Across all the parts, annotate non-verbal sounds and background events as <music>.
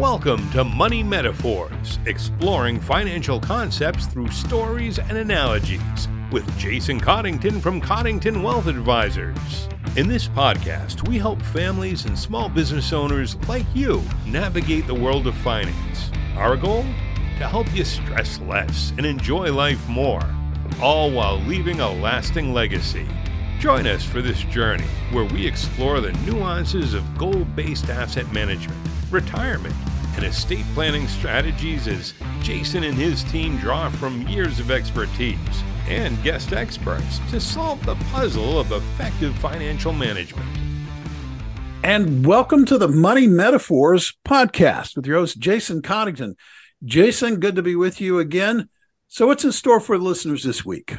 Welcome to Money Metaphors, exploring financial concepts through stories and analogies, with Jason Coddington from Coddington Wealth Advisors. In this podcast, we help families and small business owners like you navigate the world of finance. Our goal? To help you stress less and enjoy life more, all while leaving a lasting legacy. Join us for this journey where we explore the nuances of goal based asset management, retirement, and estate planning strategies as Jason and his team draw from years of expertise and guest experts to solve the puzzle of effective financial management. And welcome to the Money Metaphors podcast with your host, Jason Coddington. Jason, good to be with you again. So, what's in store for the listeners this week?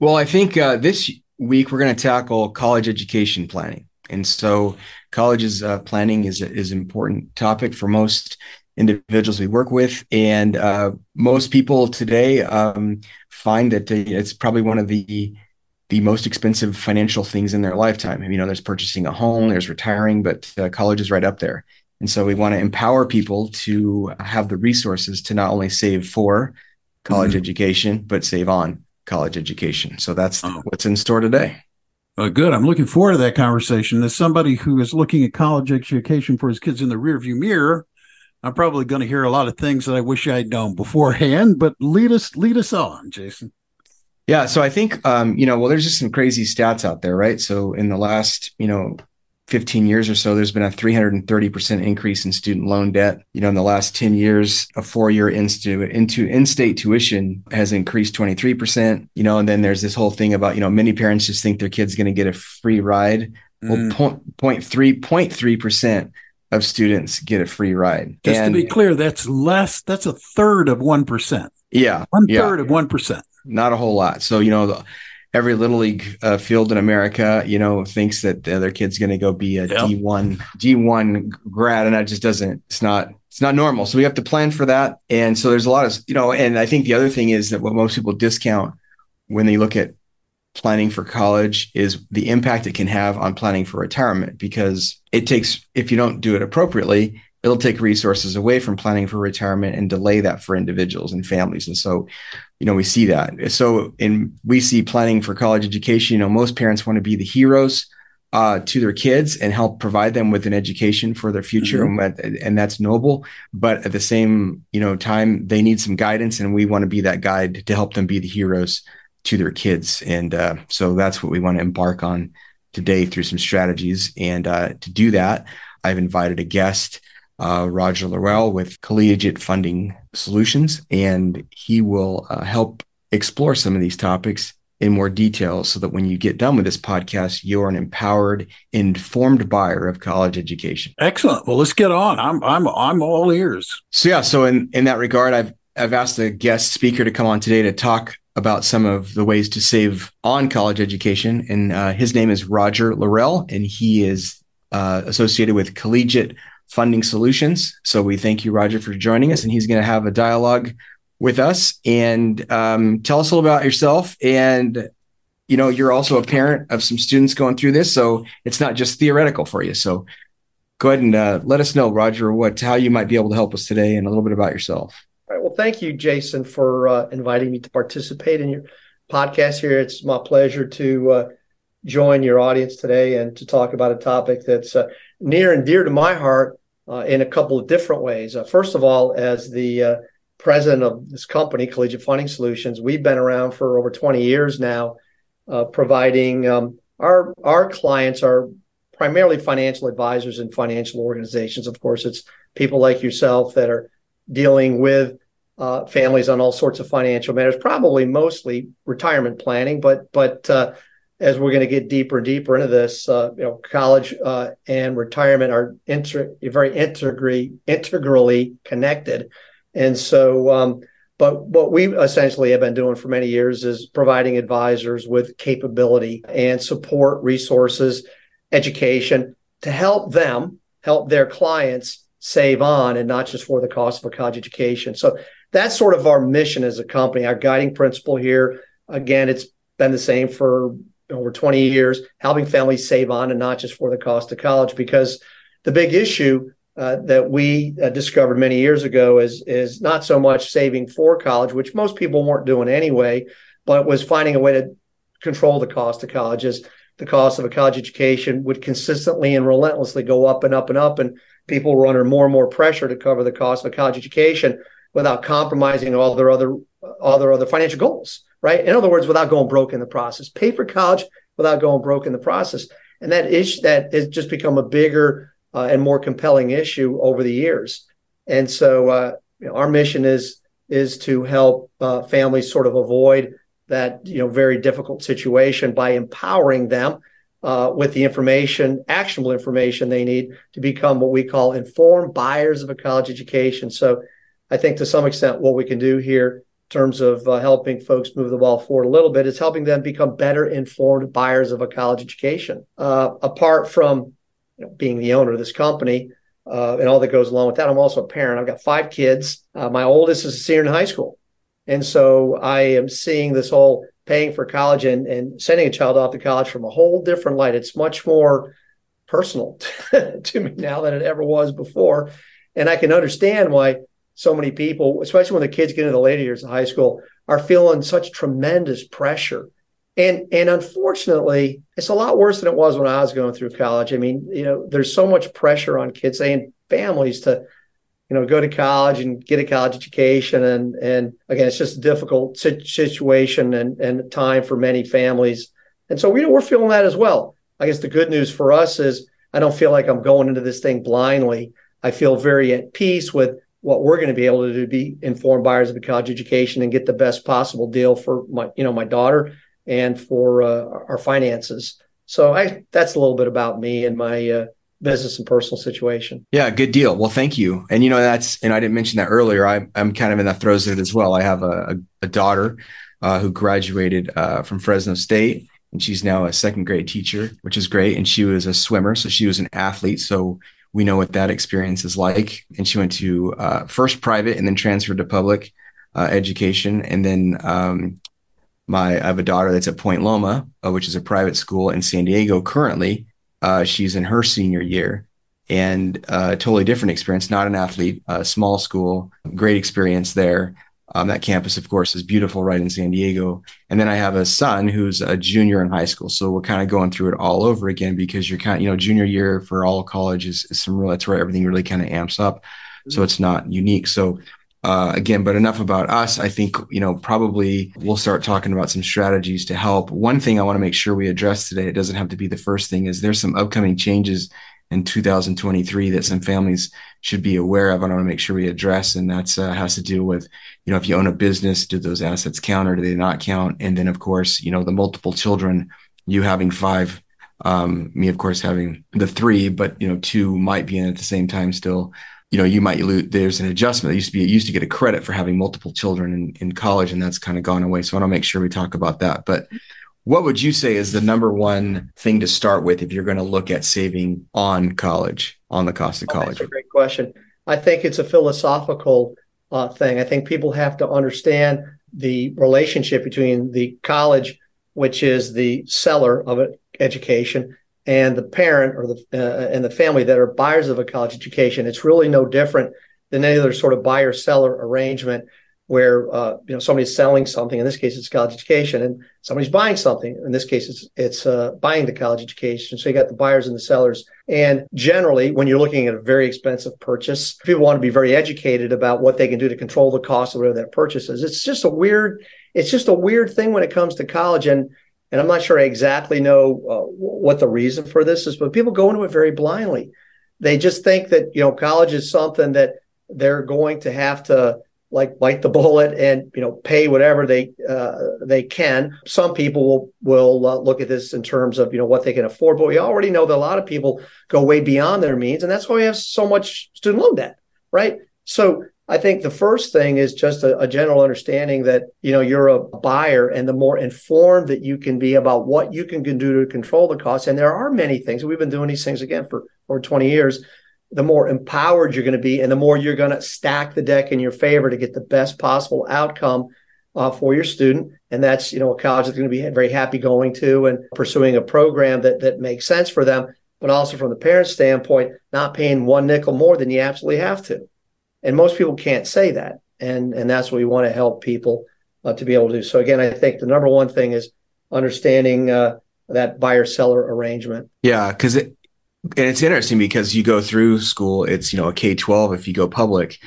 Well, I think uh, this week we're going to tackle college education planning. And so, colleges uh, planning is is an important topic for most individuals we work with, and uh, most people today um, find that it's probably one of the the most expensive financial things in their lifetime. You know, there's purchasing a home, there's retiring, but uh, college is right up there. And so, we want to empower people to have the resources to not only save for college mm-hmm. education, but save on college education. So that's oh. what's in store today. Uh, good. I'm looking forward to that conversation. As somebody who is looking at college education for his kids in the rearview mirror, I'm probably going to hear a lot of things that I wish I'd known beforehand. But lead us, lead us on, Jason. Yeah. So I think, um, you know, well, there's just some crazy stats out there, right? So in the last, you know, 15 years or so, there's been a 330% increase in student loan debt. You know, in the last 10 years, a four-year into into in-state tuition has increased 23%. You know, and then there's this whole thing about, you know, many parents just think their kid's going to get a free ride. Mm. Well, point, point three, point three percent of students get a free ride. Just and, to be clear, that's less, that's a third of 1%. Yeah. One third yeah. of 1%. Not a whole lot. So, you know, the, every little league uh, field in America, you know, thinks that their kid's going to go be a yep. D1 D1 grad, and that just doesn't. It's not. It's not normal. So we have to plan for that. And so there's a lot of you know. And I think the other thing is that what most people discount when they look at planning for college is the impact it can have on planning for retirement because it takes if you don't do it appropriately it'll take resources away from planning for retirement and delay that for individuals and families. And so, you know, we see that. So, in we see planning for college education, you know, most parents want to be the heroes uh, to their kids and help provide them with an education for their future, mm-hmm. and, and that's noble. But at the same, you know, time, they need some guidance, and we want to be that guide to help them be the heroes to their kids. And uh, so that's what we want to embark on today through some strategies. And uh, to do that, I've invited a guest uh, Roger Lorelle with Collegiate Funding Solutions, and he will uh, help explore some of these topics in more detail so that when you get done with this podcast, you're an empowered, informed buyer of college education. Excellent. Well, let's get on. I'm I'm I'm all ears. So yeah, so in in that regard, I've I've asked a guest speaker to come on today to talk about some of the ways to save on college education, and uh, his name is Roger Lorelle, and he is uh, associated with Collegiate Funding Solutions. So we thank you, Roger, for joining us. And he's going to have a dialogue with us and um, tell us a little about yourself. And, you know, you're also a parent of some students going through this. So it's not just theoretical for you. So go ahead and uh, let us know, Roger, what how you might be able to help us today and a little bit about yourself. All right. Well, thank you, Jason, for uh, inviting me to participate in your podcast here. It's my pleasure to uh, join your audience today and to talk about a topic that's uh, near and dear to my heart in a couple of different ways. Uh, first of all, as the uh, president of this company, Collegiate Funding Solutions, we've been around for over 20 years now, uh, providing um, our our clients are primarily financial advisors and financial organizations. Of course, it's people like yourself that are dealing with uh, families on all sorts of financial matters, probably mostly retirement planning, but but uh, as we're going to get deeper and deeper into this, uh, you know, college uh, and retirement are inter- very integrally integrally connected, and so. Um, but what we essentially have been doing for many years is providing advisors with capability and support, resources, education to help them help their clients save on and not just for the cost of a college education. So that's sort of our mission as a company. Our guiding principle here, again, it's been the same for over 20 years, helping families save on and not just for the cost of college. Because the big issue uh, that we uh, discovered many years ago is is not so much saving for college, which most people weren't doing anyway, but was finding a way to control the cost of colleges. The cost of a college education would consistently and relentlessly go up and up and up, and people were under more and more pressure to cover the cost of a college education without compromising all their other all their other financial goals. Right? In other words, without going broke in the process. Pay for college without going broke in the process, and that is that has just become a bigger uh, and more compelling issue over the years. And so, uh, you know, our mission is is to help uh, families sort of avoid that you know very difficult situation by empowering them uh, with the information, actionable information they need to become what we call informed buyers of a college education. So, I think to some extent, what we can do here terms of uh, helping folks move the ball forward a little bit is helping them become better informed buyers of a college education. Uh, apart from you know, being the owner of this company uh, and all that goes along with that. I'm also a parent. I've got five kids. Uh, my oldest is a senior in high school. And so I am seeing this whole paying for college and, and sending a child off to college from a whole different light. It's much more personal <laughs> to me now than it ever was before. And I can understand why so many people, especially when the kids get into the later years of high school, are feeling such tremendous pressure. And and unfortunately it's a lot worse than it was when i was going through college. I mean you know there's so much pressure on kids and families to you know go to college and get a college education. And and again it's just a difficult situation and and time for many families. And so we, know we're feeling that as well. I guess the good news for us is i don't feel like i'm going into this thing blindly. I feel very at peace with what we're going to be able to do be informed buyers of a college education and get the best possible deal for my you know my daughter and for uh, our finances. So I, that's a little bit about me and my uh, business and personal situation. Yeah, good deal. Well, thank you. And you know that's and I didn't mention that earlier. I, am kind of in the throes of it as well. I have a, a daughter uh, who graduated uh, from Fresno State, and she's now a second grade teacher, which is great. And she was a swimmer, so she was an athlete. So we know what that experience is like. And she went to uh, first private and then transferred to public uh, education, and then um, my I have a daughter that's at Point Loma, uh, which is a private school in San Diego currently. Uh, she's in her senior year and uh, totally different experience, not an athlete, a small school, great experience there. Um, that campus, of course, is beautiful right in San Diego. And then I have a son who's a junior in high school. So we're kind of going through it all over again because you're kind of, you know, junior year for all college is, is some real, that's where everything really kind of amps up. Mm-hmm. So it's not unique. So uh, again, but enough about us. I think, you know, probably we'll start talking about some strategies to help. One thing I want to make sure we address today, it doesn't have to be the first thing, is there's some upcoming changes in 2023 that some families should be aware of. I want to make sure we address, and that's uh, has to do with, you know, if you own a business, do those assets count or do they not count? And then, of course, you know, the multiple children, you having five, um, me, of course, having the three, but you know, two might be in at the same time still you know, you might lose, there's an adjustment. It used to be, it used to get a credit for having multiple children in, in college, and that's kind of gone away. So I want to make sure we talk about that. But what would you say is the number one thing to start with if you're going to look at saving on college, on the cost of college? Oh, that's a great question. I think it's a philosophical uh, thing. I think people have to understand the relationship between the college, which is the seller of education, and the parent or the uh, and the family that are buyers of a college education, it's really no different than any other sort of buyer seller arrangement where uh, you know somebody's selling something. In this case, it's college education, and somebody's buying something. In this case, it's it's uh, buying the college education. So you got the buyers and the sellers. And generally, when you're looking at a very expensive purchase, people want to be very educated about what they can do to control the cost of whatever that purchase is. It's just a weird. It's just a weird thing when it comes to college, and and I'm not sure I exactly know uh, what the reason for this is, but people go into it very blindly. They just think that you know college is something that they're going to have to like bite the bullet and you know pay whatever they uh, they can. Some people will will uh, look at this in terms of you know what they can afford, but we already know that a lot of people go way beyond their means, and that's why we have so much student loan debt, right? So I think the first thing is just a, a, general understanding that you know you're a buyer, and the more informed that you can be about what you can, do to control the costs, and there are many things. We've been doing these things again for over 20 years. The more empowered you're going to be, and the more you're going to stack the deck in your favor to get the best possible outcome uh, for your student. And that's you know a college that's going to be very happy going to and pursuing a program that that makes sense for them but also from the parent standpoint, not paying one nickel more than you absolutely have to. And most people can't say that. And, and that's what we want to help people uh, to be able to do. So again, I think the number one thing is understanding uh, that buyer seller arrangement. Yeah, because it, and it's interesting because you go through school, it's you know a K twelve. If you go public,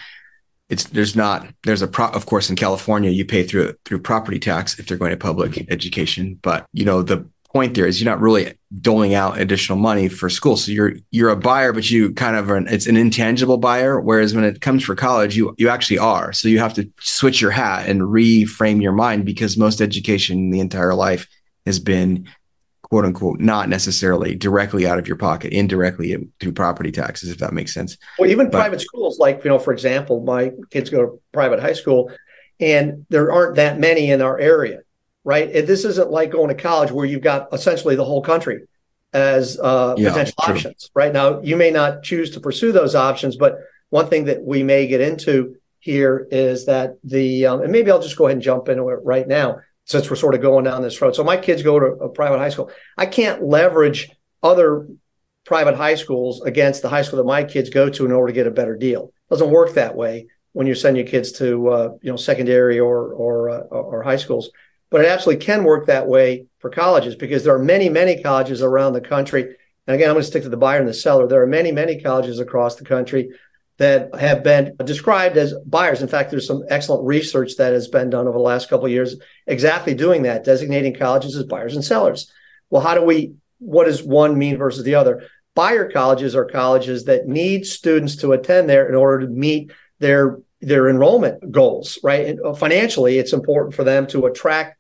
it's there's not there's a pro of course in California you pay through through property tax if they're going to public education, but you know the point there is you're not really doling out additional money for school. So you're you're a buyer, but you kind of an, it's an intangible buyer. Whereas when it comes for college, you you actually are. So you have to switch your hat and reframe your mind because most education the entire life has been quote unquote not necessarily directly out of your pocket indirectly through property taxes if that makes sense. Well even but, private schools like you know for example my kids go to private high school and there aren't that many in our area right? And this isn't like going to college where you've got essentially the whole country as uh, yeah, potential true. options right? Now you may not choose to pursue those options but one thing that we may get into here is that the um, and maybe i'll just go ahead and jump into it right now since we're sort of going down this road. So my kids go to a private high school. I can't leverage other private high schools against the high school that my kids go to in order to get a better deal. It doesn't work that way when you send your kids to uh, you know secondary or or uh, or high schools. But it absolutely can work that way for colleges because there are many many colleges around the country. And again, I'm going to stick to the buyer and the seller. There are many many colleges across the country that have been described as buyers. In fact, there's some excellent research that has been done over the last couple of years, exactly doing that, designating colleges as buyers and sellers. Well, how do we? What does one mean versus the other? Buyer colleges are colleges that need students to attend there in order to meet their their enrollment goals. Right, and uh, financially, it's important for them to attract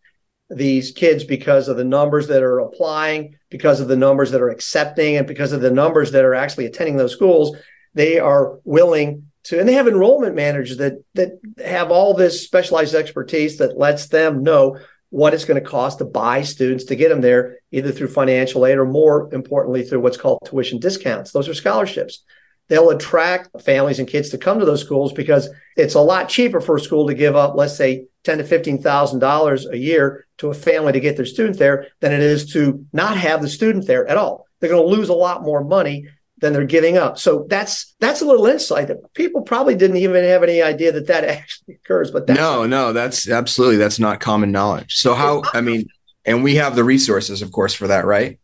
these kids because of the numbers that are applying, because of the numbers that are accepting, and because of the numbers that are actually attending those schools they are willing to, and they have enrollment managers that that have all this specialized expertise that lets them know what it's going to cost to buy students to get them there, either through financial aid or more importantly through what's called tuition discounts. Those are scholarships. They'll attract families and kids to come to those schools because it's a lot cheaper for a school to give up, let's say, ten to fifteen thousand dollars a year to a family to get their student there than it is to not have the student there at all. They're going to lose a lot more money than they're giving up. So that's that's a little insight that people probably didn't even have any idea that that <laughs> actually occurs. But no, no, that's absolutely that's not common knowledge. So how I mean, and we have the resources, of course, for that, right?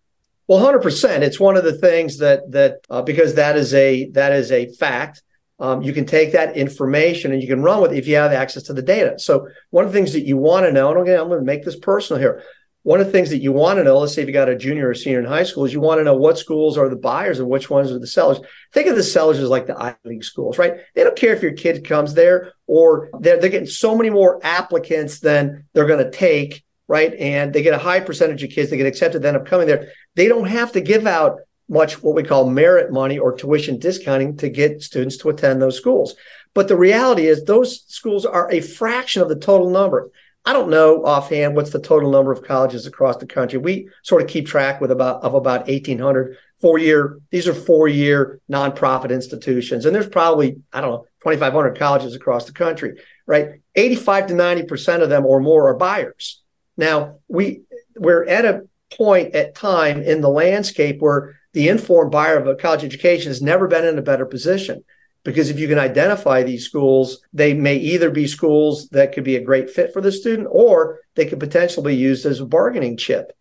Well, hundred percent. It's one of the things that that uh, because that is a that is a fact. Um, you can take that information and you can run with it if you have access to the data. So one of the things that you want to know, and again, I'm going to make this personal here one of the things that you want to know, let's say if you got a junior or senior in high school, is you want to know what schools are the buyers and which ones are the sellers. Think of the sellers as like the Ivy League schools, right? They don't care if your kid comes there or they're, they're getting so many more applicants than they're going to take, right? And they get a high percentage of kids that get accepted then up coming there. They don't have to give out much what we call merit money or tuition discounting to get students to attend those schools. But the reality is those schools are a fraction of the total number. I don't know offhand what's the total number of colleges across the country. We sort of keep track with about of about 1,800 four year. These are four year nonprofit institutions, and there's probably I don't know 2,500 colleges across the country. Right, 85 to 90 percent of them or more are buyers. Now we we're at a point at time in the landscape where the informed buyer of a college education has never been in a better position because if you can identify these schools, they may either be schools that could be a great fit for the student or they could potentially be used as a bargaining chip.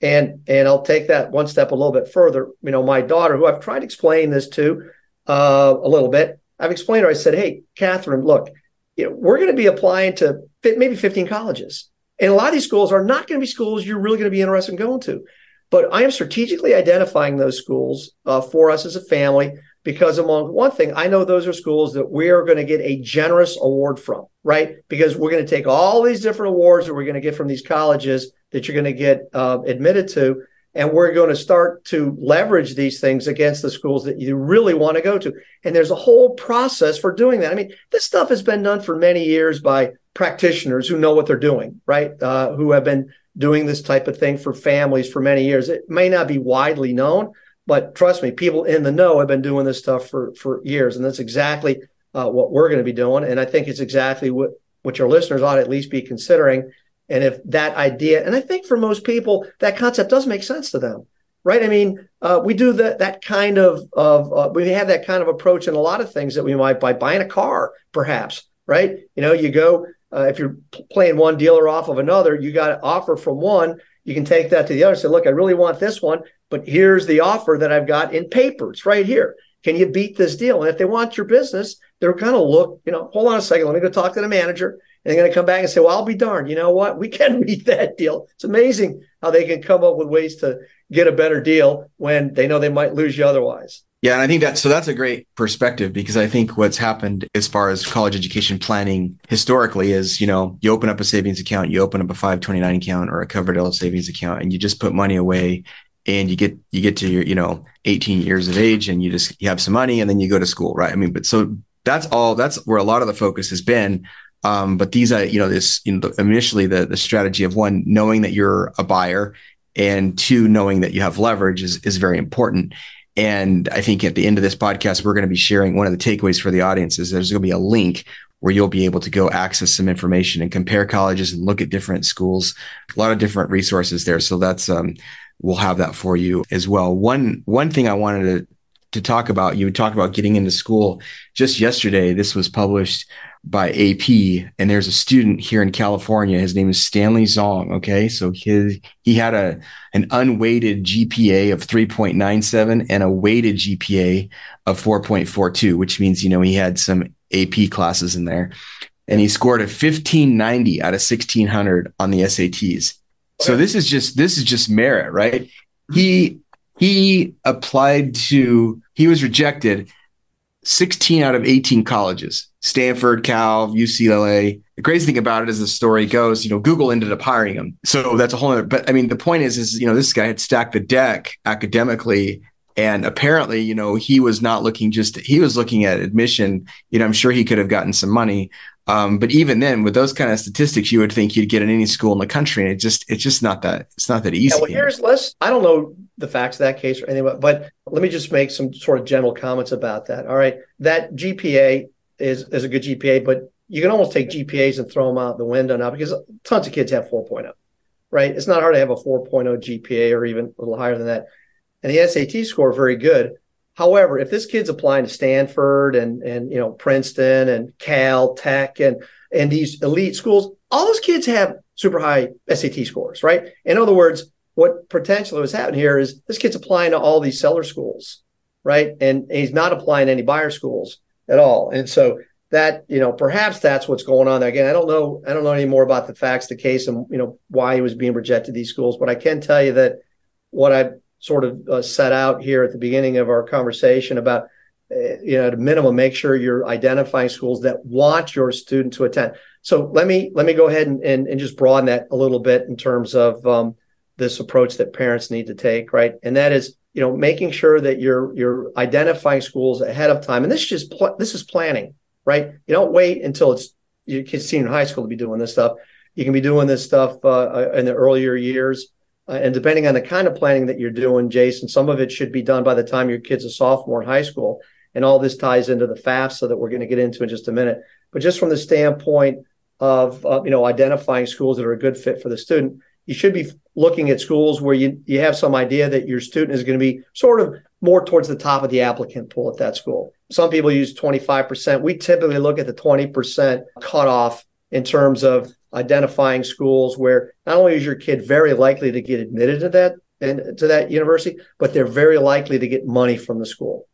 And and I'll take that one step a little bit further. You know, my daughter, who I've tried to explain this to uh, a little bit, I've explained her. I said, "Hey, Catherine, look, you know, we're going to be applying to maybe 15 colleges, and a lot of these schools are not going to be schools you're really going to be interested in going to. But I am strategically identifying those schools uh, for us as a family because among one thing i know those are schools that we are going to get a generous award from right? Because we're going to take all these different awards that we're going to get from these colleges that you're going to get uh, admitted to and we're going to start to leverage these things against the schools that you really want to go to. And there's a whole process for doing that. I mean this stuff has been done for many years by practitioners who know what they're doing right? Uh, who have been doing this type of thing for families for many years. It may not be widely known but trust me, people in the know have been doing this stuff for for years, and that's exactly uh, what we're going to be doing. And I think it's exactly what what your listeners ought to at least be considering. And if that idea, and I think for most people, that concept does make sense to them. right? I mean, uh, we do that that kind of of uh, we have that kind of approach in a lot of things that we might buy buying a car, perhaps, right? You know, you go uh, if you're playing one dealer off of another, you got an offer from one. You can take that to the other. Say, look, I really want this one, but here's the offer that I've got in paper. It's right here. Can you beat this deal? And if they want your business, they're going to look, you know, hold on a second. Let me go talk to the manager. And they're going to come back and say, well, I'll be darned. You know what? <laughs> We can beat that deal. It's amazing how they can come up with ways to get a better deal when they know they might lose you otherwise. Yeah, and I think that so that's a great perspective because I think what's happened as far as college education planning historically is, you know, you open up a savings account, you open up a 529 account or a Coverdell savings account and you just put money away and you get you get to your, you know, 18 years of age and you just you have some money and then you go to school, right? I mean, but so that's all that's where a lot of the focus has been. Um, but these, are you know, this you know, initially the the strategy of one knowing that you're a buyer and two knowing that you have leverage is is very important. And I think at the end of this podcast, we're going to be sharing one of the takeaways for the audience is there's going to be a link where you'll be able to go access some information and compare colleges and look at different schools, a lot of different resources there. So that's, um, we'll have that for you as well. One, one thing I wanted to, to talk about, you talked about getting into school just yesterday. This was published by AP, and there's a student here in California. His name is Stanley Zhong. Okay, so his he had a an unweighted GPA of 3.97 and a weighted GPA of 4.42, which means you know he had some AP classes in there, and he scored a 1590 out of 1600 on the SATs. So this is just this is just merit, right? He he applied to he was rejected 16 out of 18 colleges Stanford, Cal, UCLA. The crazy thing about it is the story goes, you know, Google ended up hiring him. So that's a whole other, but I mean, the point is, is, you know, this guy had stacked the deck academically. And apparently, you know, he was not looking just, he was looking at admission. You know, I'm sure he could have gotten some money. Um, but even then, with those kind of statistics, you would think you'd get in any school in the country. And it just, it's just not that, it's not that easy. Yeah, well, here's, let's, I don't know the facts of that case or anything, but let me just make some sort of general comments about that. All right. That GPA is is a good GPA, but you can almost take GPAs and throw them out the window now because tons of kids have 4.0, right? It's not hard to have a 4.0 GPA or even a little higher than that. And the SAT score very good. However, if this kid's applying to Stanford and and you know Princeton and Cal Tech and and these elite schools, all those kids have super high SAT scores, right? In other words, what potentially was happening here is this kid's applying to all these seller schools, right? And, he's not applying to any buyer schools at all. And so that you know perhaps that's what's going on there. Again, I don't know. I don't know any more about the facts, the case, and you know why he was being rejected these schools. But I can tell you that what I sort of uh, set out here at the beginning of our conversation about uh, you know at a minimum make sure you're identifying schools that want your student to attend. So let me let me go ahead and and, and just broaden that a little bit in terms of um, this approach that parents need to take, right? And that is you know, making sure that you're you're identifying schools ahead of time. And this is just pl- this is planning, right? You don't wait until it's your kids senior high school to be doing this stuff. You can be doing this stuff uh, uh, in the earlier years. Uh, and depending on the kind of planning that you're doing, Jason, some of it should be done by the time your kid's a sophomore in high school. And all this ties into the FAFSA that we're going to get into in just a minute. But just from the standpoint of uh, you know identifying schools that are a good fit for the student, you should be looking at schools where you, you have some idea that your student is going to be sort of more towards the top of the applicant pool at that school. Some people use 25%. We typically look at the 20% cutoff in terms of identifying schools where not only is your kid very likely to get admitted to that and to that university, but they're very likely to get money from the school,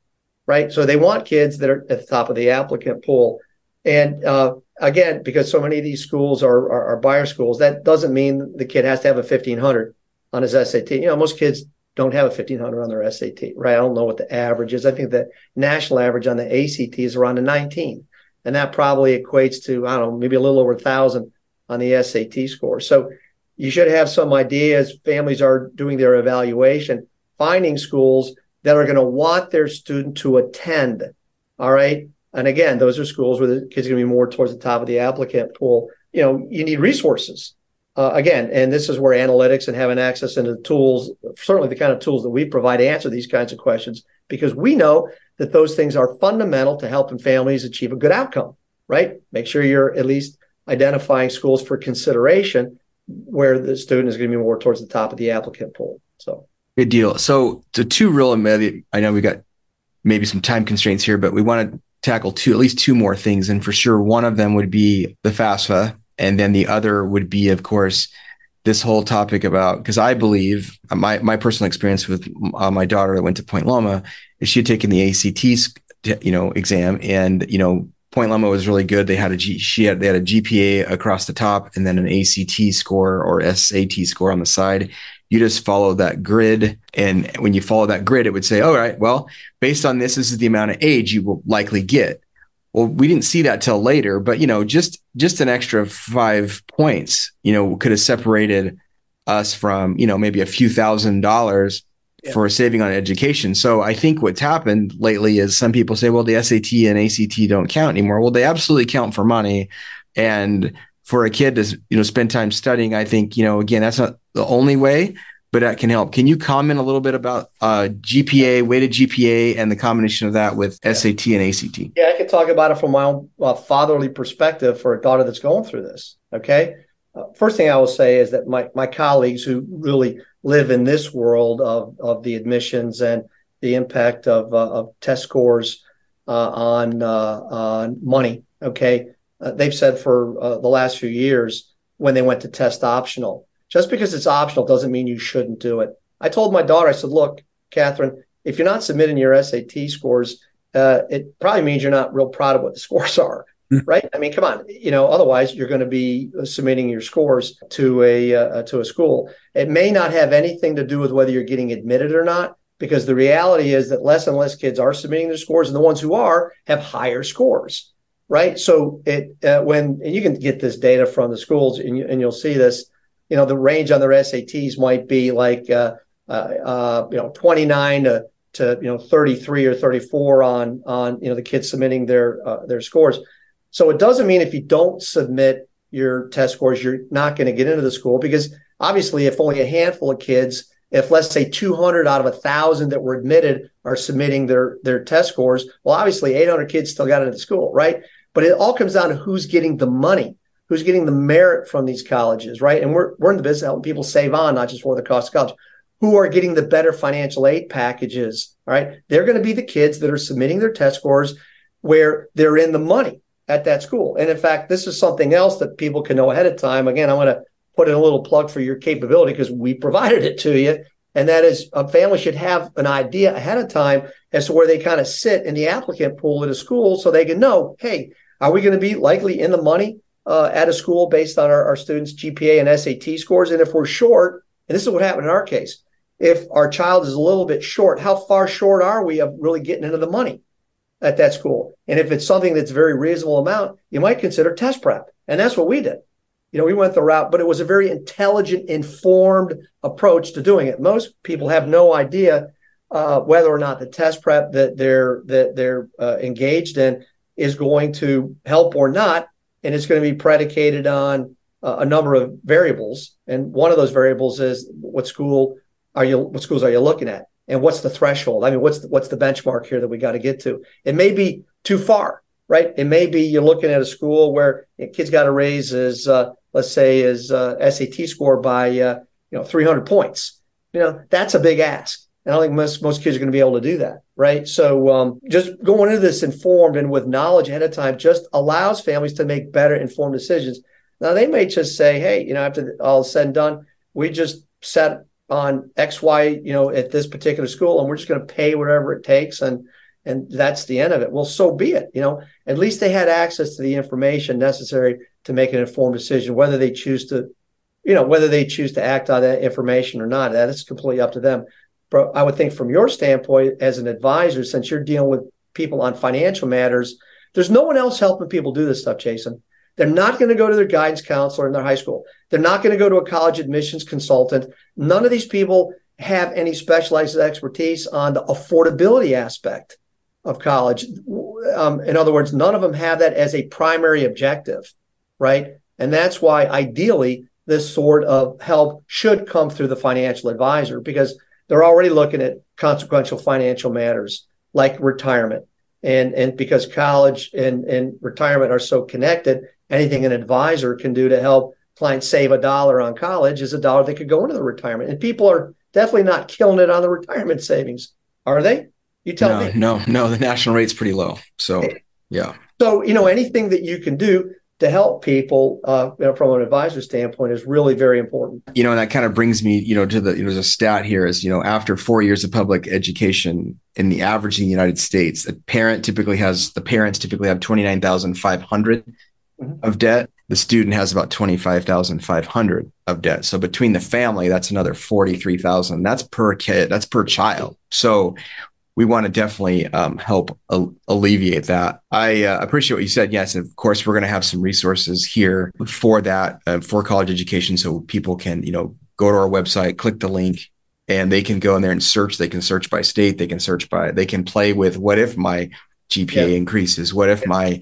right? So they want kids that are at the top of the applicant pool. And uh, again, because so many of these schools are, are, are buyer schools, that doesn't mean the kid has to have a 1500 on his SAT. You know, most kids don't have a 1500 on their SAT, right? I don't know what the average is. I think the national average on the ACT is around a 19. And that probably equates to, I don't know, maybe a little over a thousand on the SAT score. So you should have some ideas. families are doing their evaluation, finding schools that are going to want their student to attend. All right. And again, those are schools where the kids are going to be more towards the top of the applicant pool. You know, you need resources. Uh, again, and this is where analytics and having access into the tools, certainly the kind of tools that we provide answer these kinds of questions, because we know that those things are fundamental to helping families achieve a good outcome, right? Make sure you're at least identifying schools for consideration where the student is going to be more towards the top of the applicant pool. So Good deal. So the two real, immediate, I know we got maybe some time constraints here, but we want to tackle two, at least two more things. And for sure, one of them would be the FAFSA. And then the other would be, of course, this whole topic about, because I believe my, my personal experience with uh, my daughter that went to Point Loma is she had taken the ACT, you know, exam and, you know, Point Loma was really good. They had a G, she had they had a GPA across the top and then an ACT score or SAT score on the side. You just follow that grid, and when you follow that grid, it would say, "All right, well, based on this, this is the amount of age you will likely get." Well, we didn't see that till later, but you know, just just an extra five points, you know, could have separated us from you know maybe a few thousand dollars yeah. for saving on education. So I think what's happened lately is some people say, well, the SAT and ACT don't count anymore. Well, they absolutely count for money. And for a kid to, you know, spend time studying, I think, you know, again, that's not the only way, but that can help. Can you comment a little bit about uh, GPA, weighted GPA, and the combination of that with yeah. SAT and ACT? Yeah, I can talk about it from my own uh, fatherly perspective for a daughter that's going through this. Okay. First thing I will say is that my, my colleagues who really live in this world of, of the admissions and the impact of, uh, of test scores uh, on uh, on money. Okay, uh, they've said for the last few years when they went to test optional, just because it's optional doesn't mean you shouldn't do it. I told my daughter, I said, "Look, Catherine, if you're not submitting your SAT scores, uh, it probably means you're not real proud of what the scores are." <laughs> right? I mean, come on, you know, otherwise you're going to be submitting your scores to a uh, to a school. It may not have anything to do with whether you're getting admitted or not, because the reality is that less and less kids are submitting their scores, and the ones who are have higher scores, right? So it uh, when you can get this data from the schools, and, you, and you'll see this, you know, the range on their SATs might be like uh, uh, uh you know 29 to to you know 33 or 34 on on you know the kids submitting their uh, their scores so it doesn't mean if you don't submit your test scores, you're not going to get into the school because obviously, if only a handful of kids, if let's say 200 out of a thousand that were admitted are submitting their their test scores, well, obviously 800 kids still got into the school, right? But it all comes down to who's getting the money, who's getting the merit from these colleges, right? And we're we're in the business helping people save on, not just for the cost of college. Who are getting the better financial aid packages? Right? They're going to be the kids that are submitting their test scores where they're in the money at that school. And in fact, this is something else that people can know ahead of time. Again, I want to put in a little plug for your capability because we provided it to you. And that is a family should have an idea ahead of time as to where they kind of sit in the applicant pool at a school so they can know, hey, are we going to be likely in the money uh, at a school based on our, our students' GPA and SAT scores? And if we're short, and this is what happened in our case, if our child is a little bit short, how far short are we of really getting into the money? At that school. And if it's something that's very reasonable amount, you might consider test prep. And that's what we did. You know, we went the route, but it was a very intelligent, informed approach to doing it. Most people have no idea uh, whether or not the test prep that they're that they're uh, engaged in is going to help or not, and it's going to be predicated on uh, a number of variables. And one of those variables is what school are you? What schools are you looking at? And what's the threshold? I mean, what's the, what's the benchmark here that we got to get to? It may be too far, right? It may be you're looking at a school where a kid's got to raise his, uh, let's say, his uh, SAT score by uh, you know 300 points. You know, that's a big ask. And I don't think most most kids are going to be able to do that, right? So um, just going into this informed and with knowledge ahead of time just allows families to make better informed decisions. Now they may just say, hey, you know, after all said and done, we just set on X, Y, you know, at this particular school, and we're just going to pay whatever it takes, and and that's the end of it. Well, so be it. You know, at least they had access to the information necessary to make an informed decision, whether they choose to, you know, whether they choose to act on that information or not. That is completely up to them. But I would think from your standpoint as an advisor, since you're dealing with people on financial matters, there's no one else helping people do this stuff, Jason. They're not going to go to their guidance counselor in their high school. They're not going to go to a college admissions consultant. None of these people have any specialized expertise on the affordability aspect of college. Um, in other words, none of them have that as a primary objective, right? And that's why ideally this sort of help should come through the financial advisor because they're already looking at consequential financial matters like retirement. And, and because college and, and retirement are so connected, anything an advisor can do to help clients save a dollar on college is a dollar that could go into the retirement. And people are definitely not killing it on the retirement savings, are they? You tell no, me. No, no, the national rate's pretty low. So, yeah. So, you know, anything that you can do to help people uh, you know, from an advisor standpoint is really very important. You know, and that kind of brings me, you know, to the, you know, there's a stat here is, you know, after four years of public education in the average in the United States, a parent typically has, the parents typically have 29,500 mm-hmm. of debt. The student has about 25,500 of debt. So between the family, that's another 43,000. That's per kid, that's per child. So we want to definitely um, help alleviate that. I uh, appreciate what you said. Yes, of course, we're going to have some resources here for that uh, for college education, so people can you know go to our website, click the link, and they can go in there and search. They can search by state. They can search by. They can play with what if my GPA yeah. increases? What if my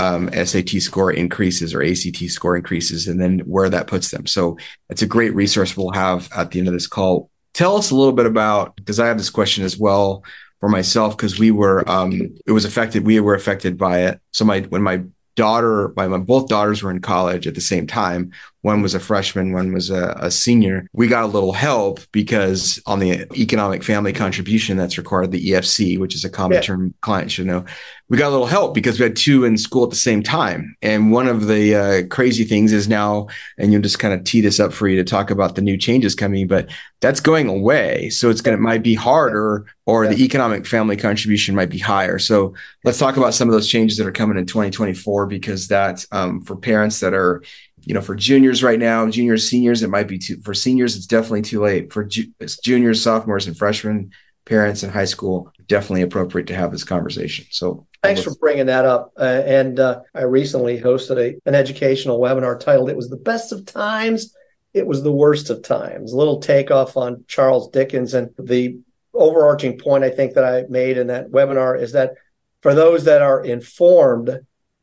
um, SAT score increases or ACT score increases, and then where that puts them. So it's a great resource we'll have at the end of this call. Tell us a little bit about because I have this question as well for myself because we were um it was affected we were affected by it so my when my daughter my, my both daughters were in college at the same time one was a freshman one was a, a, senior we got a little help because on the economic family contribution that's required the efc which is a common yeah. term clients should know we got a little help because we had two in school at the same time and one of the uh, crazy things is now and you'll just kind of tee this up for you to talk about the new changes coming but that's going away so it's going to might be harder or yeah. the economic family contribution might be higher so let's talk about some of those changes that are coming in 2024 because that um, for parents that are you know, for juniors right now, juniors, seniors, it might be too, for seniors, it's definitely too late. For ju- juniors, sophomores, and freshmen, parents in high school, definitely appropriate to have this conversation. So thanks for bringing that up. Uh, and uh, I recently hosted a, an educational webinar titled It Was the Best of Times. It was the worst of times. A little takeoff on Charles Dickens. And the overarching point I think that I made in that webinar is that for those that are informed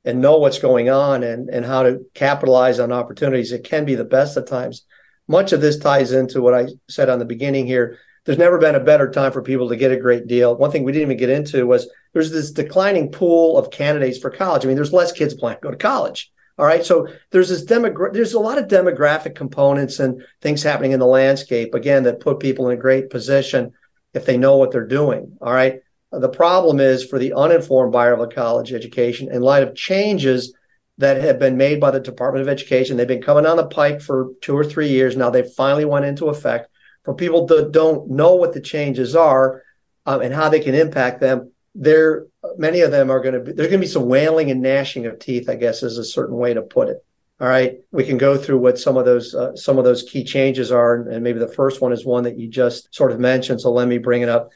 and know what's going on and, and how to capitalize on opportunities, it can be the best at times. Much of this ties into what I said on the beginning here. There's never been a better time for people to get a great deal. One thing we didn't even get into was there's this declining pool of candidates for college. I mean, there's less kids planning to go to college. All right. So there's this demogra- there's a lot of demographic components and things happening in the landscape again that put people in a great position if they know what they're doing. All right. The problem is for the uninformed buyer of a college education, in light of changes that have been made by the Department of Education, they've been coming on the pike for two or three years now. They finally went into effect. For people that don't know what the changes are um, and how they can impact them, there many of them are going to be there's going to be some wailing and gnashing of teeth. I guess is a certain way to put it. All right, we can go through what some of those uh, some of those key changes are, and maybe the first one is one that you just sort of mentioned. So let me bring it up.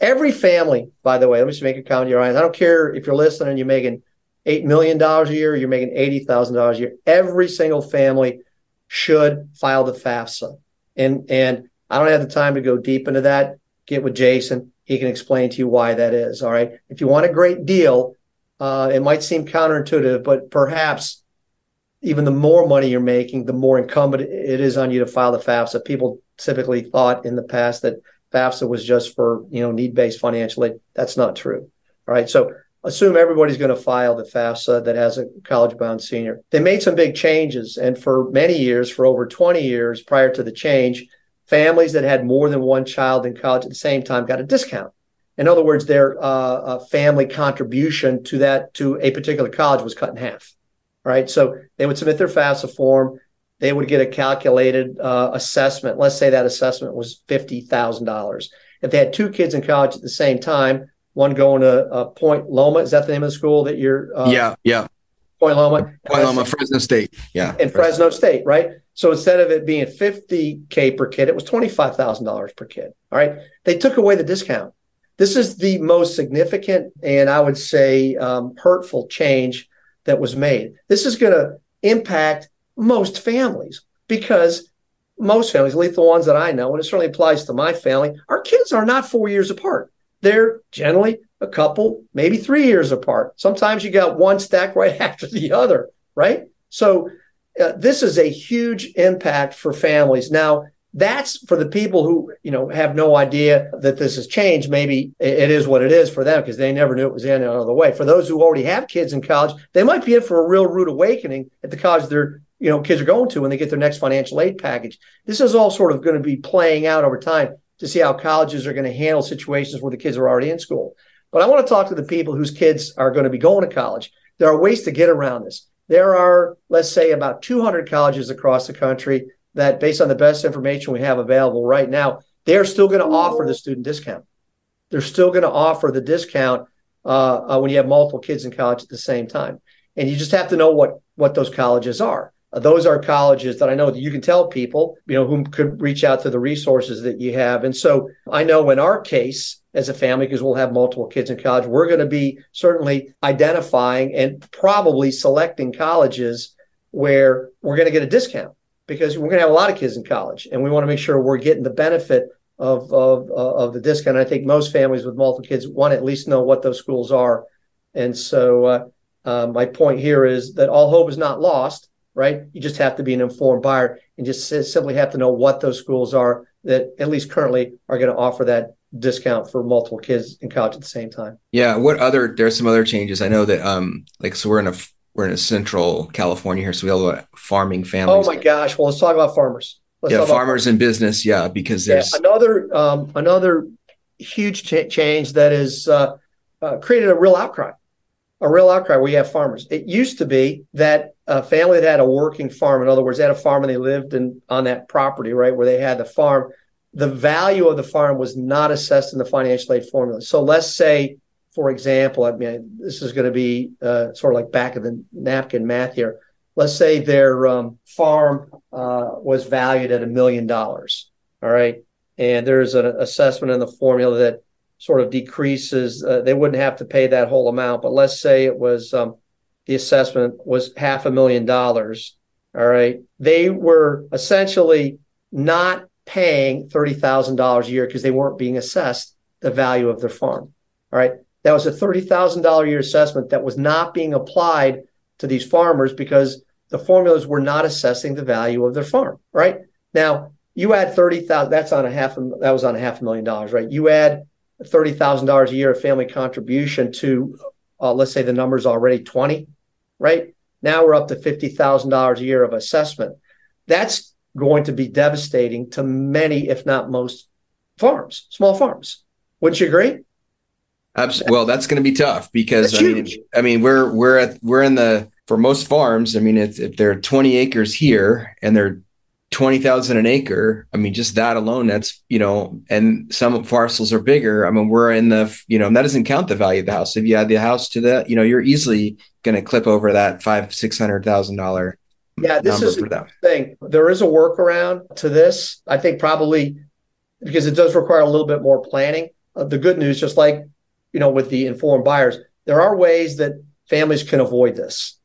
Every family, by the way, let me just make a comment to your eyes. I don't care if you're listening and you're making $8 million a year, you're making $80,000 a year. Every single family should file the FAFSA. And, and I don't have the time to go deep into that. Get with Jason. He can explain to you why that is. All right. If you want a great deal, uh, it might seem counterintuitive, but perhaps even the more money you're making, the more incumbent it is on you to file the FAFSA. People typically thought in the past that FAFSA was just for you know need-based financial aid. That's not true. All right, so assume everybody's going to file the FAFSA that has a college-bound senior. They made some big changes, and for many years, for over 20 years prior to the change, families that had more than one child in college at the same time got a discount. In other words, their uh, family contribution to that to a particular college was cut in half. All right, so they would submit their FAFSA form they would get a calculated uh, assessment. Let's say that assessment was $50,000. If they had two kids in college at the same time, one going to uh, Point Loma, is that the name of the school that you're? Uh, yeah, yeah. Point Loma. Point Loma, Fresno State. Yeah. In Fresno State, right? So instead of it being 50K per kid, it was $25,000 per kid. All right. They took away the discount. This is the most significant and I would say um, hurtful change that was made. This is going to impact most families because most families, at least the ones that I know, and it certainly applies to my family, our kids are not four years apart. They're generally a couple, maybe three years apart. Sometimes you got one stacked <laughs> right after the other, right? So uh, this is a huge impact for families. Now, that's for the people who you know have no idea that this has changed maybe it is what it is for them because they never knew it was any other way for those who already have kids in college they might be in for a real rude awakening at the college they're you know kids are going to when they get their next financial aid package. This is all sort of going to be playing out over time. to see how colleges are going to handle situations where the kids are already in school. But I want to talk to the people whose kids are going to be going to college. There are ways to get around this. There are, let's say, about 200 colleges across the country that, based on the best information we have available right now, they are still going to offer the student discount. They're still going to offer the discount uh, uh, when you have multiple kids in college at the same time. And you just have to know what what those colleges are. Uh, those are colleges that I know that you can tell people, you know, whom could reach out to the resources that you have. And so I know in our case, as a family, because we'll have multiple kids in college, we're going to be certainly identifying and probably selecting colleges where we're going to get a discount because we're going to have a lot of kids in college and we want to make sure we're getting the benefit of, of, of the discount. I think most families with multiple kids want to at least know what those schools are. And so uh, uh, my point here is that all hope is not lost right? You just have to be an informed buyer and just simply have to know what those schools are that at least currently are going to offer that discount for multiple kids in college at the same time. Yeah. What other? There's some other changes. I know that um like so we're in a we're in a central California here, so we have a lot of farming families. Oh my gosh! Well, let's talk about farmers. Let's yeah, farmers and business. Yeah, because there's yeah, another um, another huge ch- change that has uh, uh, created a real outcry a real outcry where you have farmers. It used to be that a family that had a working farm, in other words, they had a farm and they lived in on that property, right, where they had the farm, the value of the farm was not assessed in the financial aid formula. So let's say, for example, I mean, this is going to be uh, sort of like back of the napkin math here. Let's say their um, farm uh, was valued at a million dollars. All right. And there's an assessment in the formula that sort of decreases. Uh, they wouldn't have to pay that whole amount, but let's say it was um, the assessment was half a million dollars. All right, they were essentially not paying thirty thousand dollars a year because they weren't being assessed the value of their farm. All right, that was a thirty thousand dollar year assessment that was not being applied to these farmers because the formulas were not assessing the value of their farm. Right now, you add thirty thousand. That's on a half. That was on a half a million dollars. Right. You add thirty thousand dollars a year of family contribution to, uh, let's say the number's already twenty, right? Now we're up to fifty thousand dollars a year of assessment. That's going to be devastating to many, if not most, farms, small farms. Wouldn't you agree? Absolutely. Well, that's going to be tough because I mean, I mean, we're we're at we're in the for most farms. I mean, if, if they're 20 acres here and they're 20,000 an acre. I mean, just that alone, that's, you know, and some parcels are bigger. I mean, we're in the, you know, and that doesn't count the value of the house. If you add the house to that, you know, you're easily going to clip over that five, six hundred thousand dollar. Yeah, this is the thing. There is a workaround to this. I think probably because it does require a little bit more planning. Uh, the good news, just like, you know, with the informed buyers, there are ways that families can avoid this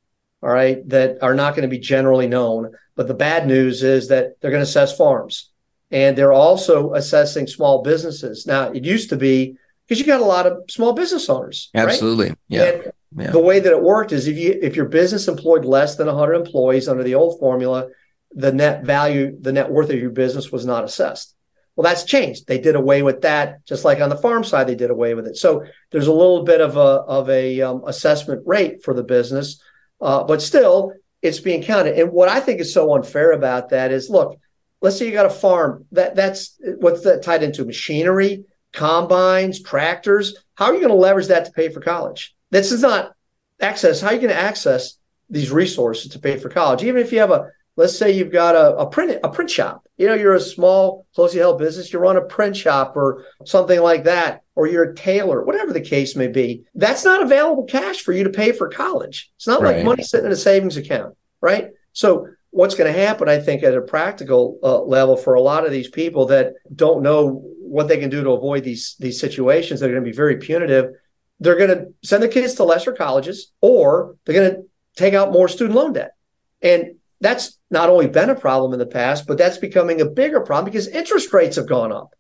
all right, that are not going to be generally known. But the bad news is that they're going to assess farms and they're also assessing small businesses. Now, it used to be because you got a lot of small business owners. Absolutely. Right? Yeah. yeah. The way that it worked is if you if your business employed less than 100 employees under the old formula, the net value, the net worth of your business was not assessed. Well, that's changed. They did away with that, just like on the farm side, they did away with it. So there's a little bit of a of a um, assessment rate for the business uh, but still, it's being counted. And what I think is so unfair about that is, look, let's say you got a farm that that's what's that tied into machinery, combines, tractors. How are you going to leverage that to pay for college? This is not access. How are you going to access these resources to pay for college? Even if you have a let's say you've got a, a print a print shop you know you're a small closely held business you run a print shop or something like that or you're a tailor whatever the case may be that's not available cash for you to pay for college. It's not right. like money sitting in a savings account right? So what's going to happen i think at a practical uh, level for a lot of these people that don't know what they can do to avoid these these situations that are going to be very punitive they're going to send their kids to lesser colleges or they're going to take out more student loan debt. And that's not only been a problem in the past, but that's becoming a bigger problem because interest rates have gone up,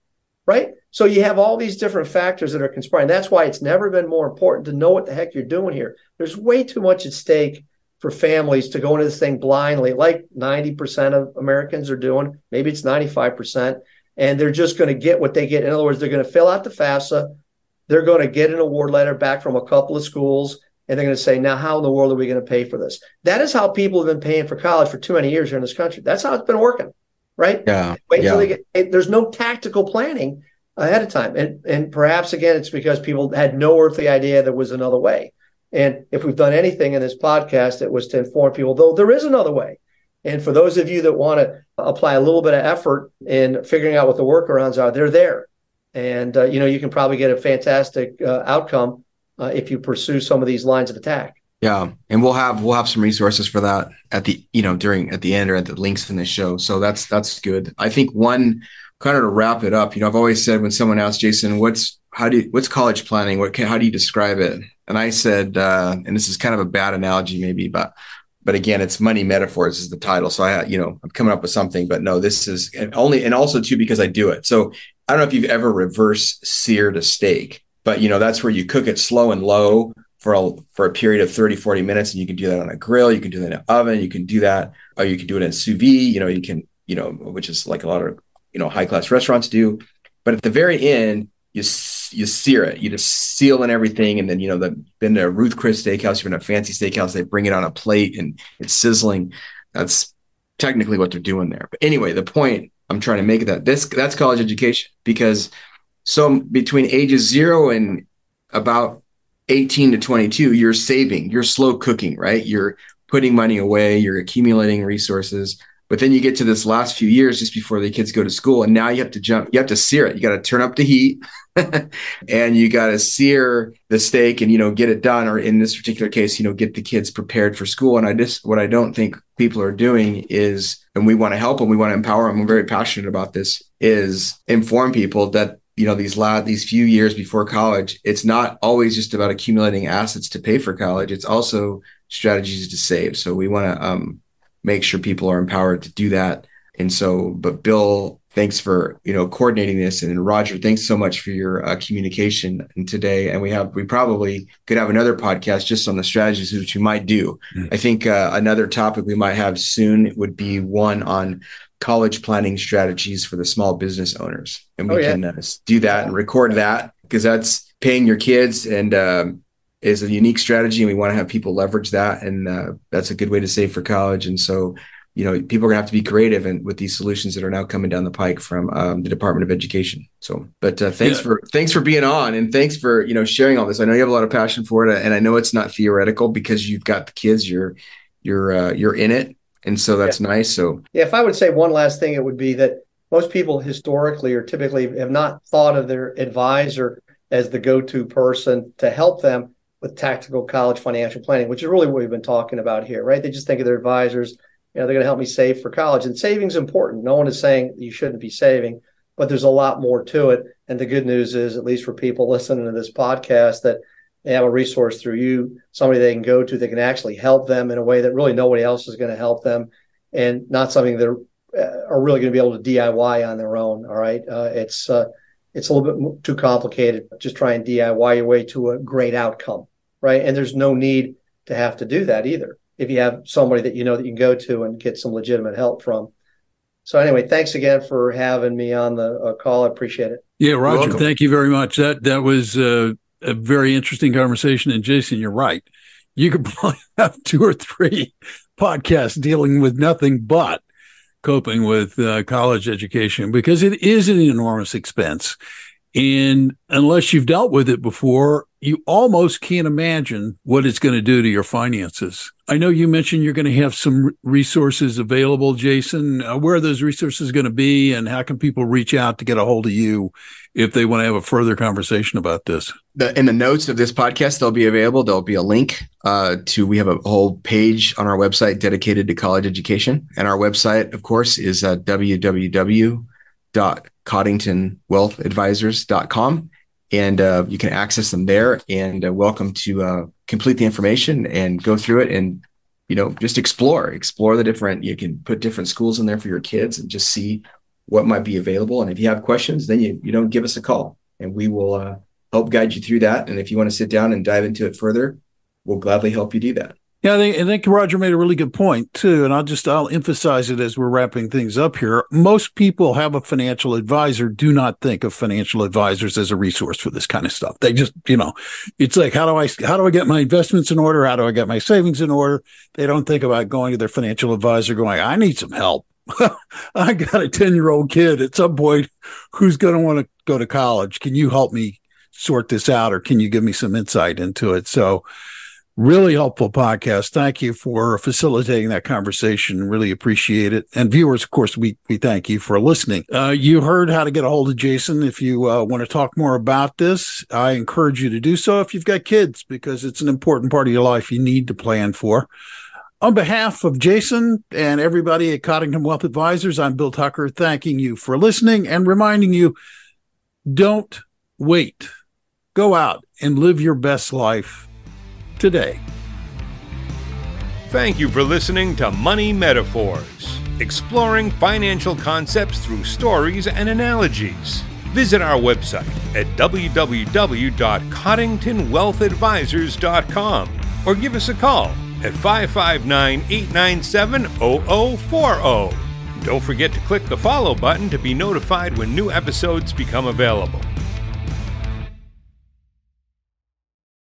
right? So you have all these different factors that are conspiring. That's why it's never been more important to know what the heck you're doing here. There's way too much at stake for families to go into this thing blindly, like 90% of Americans are doing. Maybe it's 95%. And they're just going to get what they get. In other words, they're going to fill out the FAFSA. They're going to get an award letter back from a couple of schools and they're going to say, now how in the world are we going to pay for this? That is how people have been paying for college for too many years here in this country. That's how it's been working. Right? Yeah. Wait yeah. until they get. There's no tactical planning ahead of time, and and perhaps again it's because people had no earthly idea there was another way. And if we've done anything in this podcast, it was to inform people, though there is another way. And for those of you that want to apply a little bit of effort in figuring out what the workarounds are, they're there. And uh, you know you can probably get a fantastic uh, outcome uh, if you pursue some of these lines of attack. Yeah, and we'll have we'll have some resources for that at the you know during at the end or at the links in the show. So that's that's good. I think one kind of to wrap it up. You know, I've always said when someone asks Jason, "What's how do you, what's college planning? What can, how do you describe it?" And I said, uh, and this is kind of a bad analogy maybe, but but again, it's money metaphors is the title. So I you know I'm coming up with something, but no, this is only and also too because I do it. So I don't know if you've ever reverse seared a steak, but you know that's where you cook it slow and low for a, for a period of 30, 40 minutes. And you can do that on a grill. You can do that in an oven. You can do that, or you can do it in a sous vide, you know, you can, you know, which is like a lot of, you know, high class restaurants do. But at the very end, you, you sear it, you just seal in everything. And then, you know, the, been to Ruth Chris steakhouse, you've been to a fancy steakhouse, they bring it on a plate and it's sizzling. That's technically what they're doing there. But anyway, the point I'm trying to make that this, that's college education because so between ages zero and about 18 to 22, you're saving, you're slow cooking, right? You're putting money away, you're accumulating resources. But then you get to this last few years just before the kids go to school, and now you have to jump, you have to sear it. You got to turn up the heat <laughs> and you got to sear the steak and, you know, get it done. Or in this particular case, you know, get the kids prepared for school. And I just, what I don't think people are doing is, and we want to help them, we want to empower them. I'm very passionate about this, is inform people that you know these last these few years before college it's not always just about accumulating assets to pay for college. It's also strategies to save. So we want to um, make sure people are empowered to do that. And so but bill thanks for you know coordinating this and roger thanks so much for your uh, communication today and we have we probably could have another podcast just on the strategies which we might do mm-hmm. i think uh, another topic we might have soon would be one on college planning strategies for the small business owners. And we oh, yeah. can uh, do that and record that because that's paying your kids and um, is a unique strategy. And we want to have people leverage that. And uh, that's a good way to save for college. And so, you know, people are going to have to be creative and with these solutions that are now coming down the pike from um, the Department of Education. So, but uh, thanks yeah. for thanks for being on and thanks for you know sharing all this. I know you have a lot of passion for it, and I know it's not theoretical because you've got the kids. You're you're uh, you're in it, and so that's yeah. nice. So yeah, if I would say one last thing, it would be that most people historically or typically have not thought of their advisor as the go-to person to help them with tactical college financial planning, which is really what we've been talking about here, right? They just think of their advisors, you know, they're going to help me save for college, and saving's important. No one is saying you shouldn't be saving, but there's a lot more to it. And the good news is, at least for people <laughs> listening to this podcast, that they have a resource through you, somebody they can go to that can actually help them in a way that really nobody else is going to help them, and not something that are, uh, are really going to be able to DIY on their own. All right, uh, it's uh, it's a little bit too complicated. Just try and DIY your way to a great outcome, right? And there's no need to have to do that either if you have somebody that you know that you can go to and get some legitimate help from. So anyway, thanks again for having me on the uh, call. I appreciate it. Yeah, Roger, thank you very much. That that was uh, a very interesting conversation. And Jason, you're right. You could <laughs> probably have two or three podcasts dealing with nothing but coping with uh, college education because it is an enormous expense. And unless you've dealt with it before, you almost can't imagine what it's going to do to your finances. I know you mentioned you're going to have some resources available, Jason. Uh, where are those resources going to be, and how can people reach out to get a hold of you if they want to have a further conversation about this? The, in the notes of this podcast, they'll be available. There'll be a link uh, to. We have a whole page on our website dedicated to college education, and our website, of course, is uh, www.coddingtonwealthadvisors.com and uh, you can access them there. And uh, welcome to uh, complete the information and go through it and you know just explore, explore the different. You can put different schools in there for your kids and just see what might be available. And if you have questions, then you you know give us a call and we will uh, help guide you through that. And if you want to sit down and dive into it further, we'll gladly help you do that. Yeah, I think, I think Roger made a really good point too, and I'll just I'll emphasize it as we're wrapping things up here. Most people have a financial advisor, do not think of financial advisors as a resource for this kind of stuff. They just, you know, it's like how do I how do I get my investments in order? How do I get my savings in order? They don't think about going to their financial advisor, going, I need some help. <laughs> I got a 10 year old kid at some point who's going to want to go to college. Can you help me sort this out or can you give me some insight into it? So, really helpful podcast. Thank you for facilitating that conversation. Really appreciate it. And viewers, of course, we, we thank you for listening. Uh, you heard how to get a hold of Jason. If you uh, want to talk more about this, I encourage you to do so if you've got kids, because it's an important part of your life you need to plan for. On behalf of Jason and everybody at Coddington Wealth Advisors, I'm Bill Tucker, thanking you for listening and reminding you don't wait. Go out and live your best life today. Thank you for listening to Money Metaphors, exploring financial concepts through stories and analogies. Visit our website at www.coddingtonwealthadvisors.com or give us a call at 559 897 0040. Don't forget to click the follow button to be notified when new episodes become available.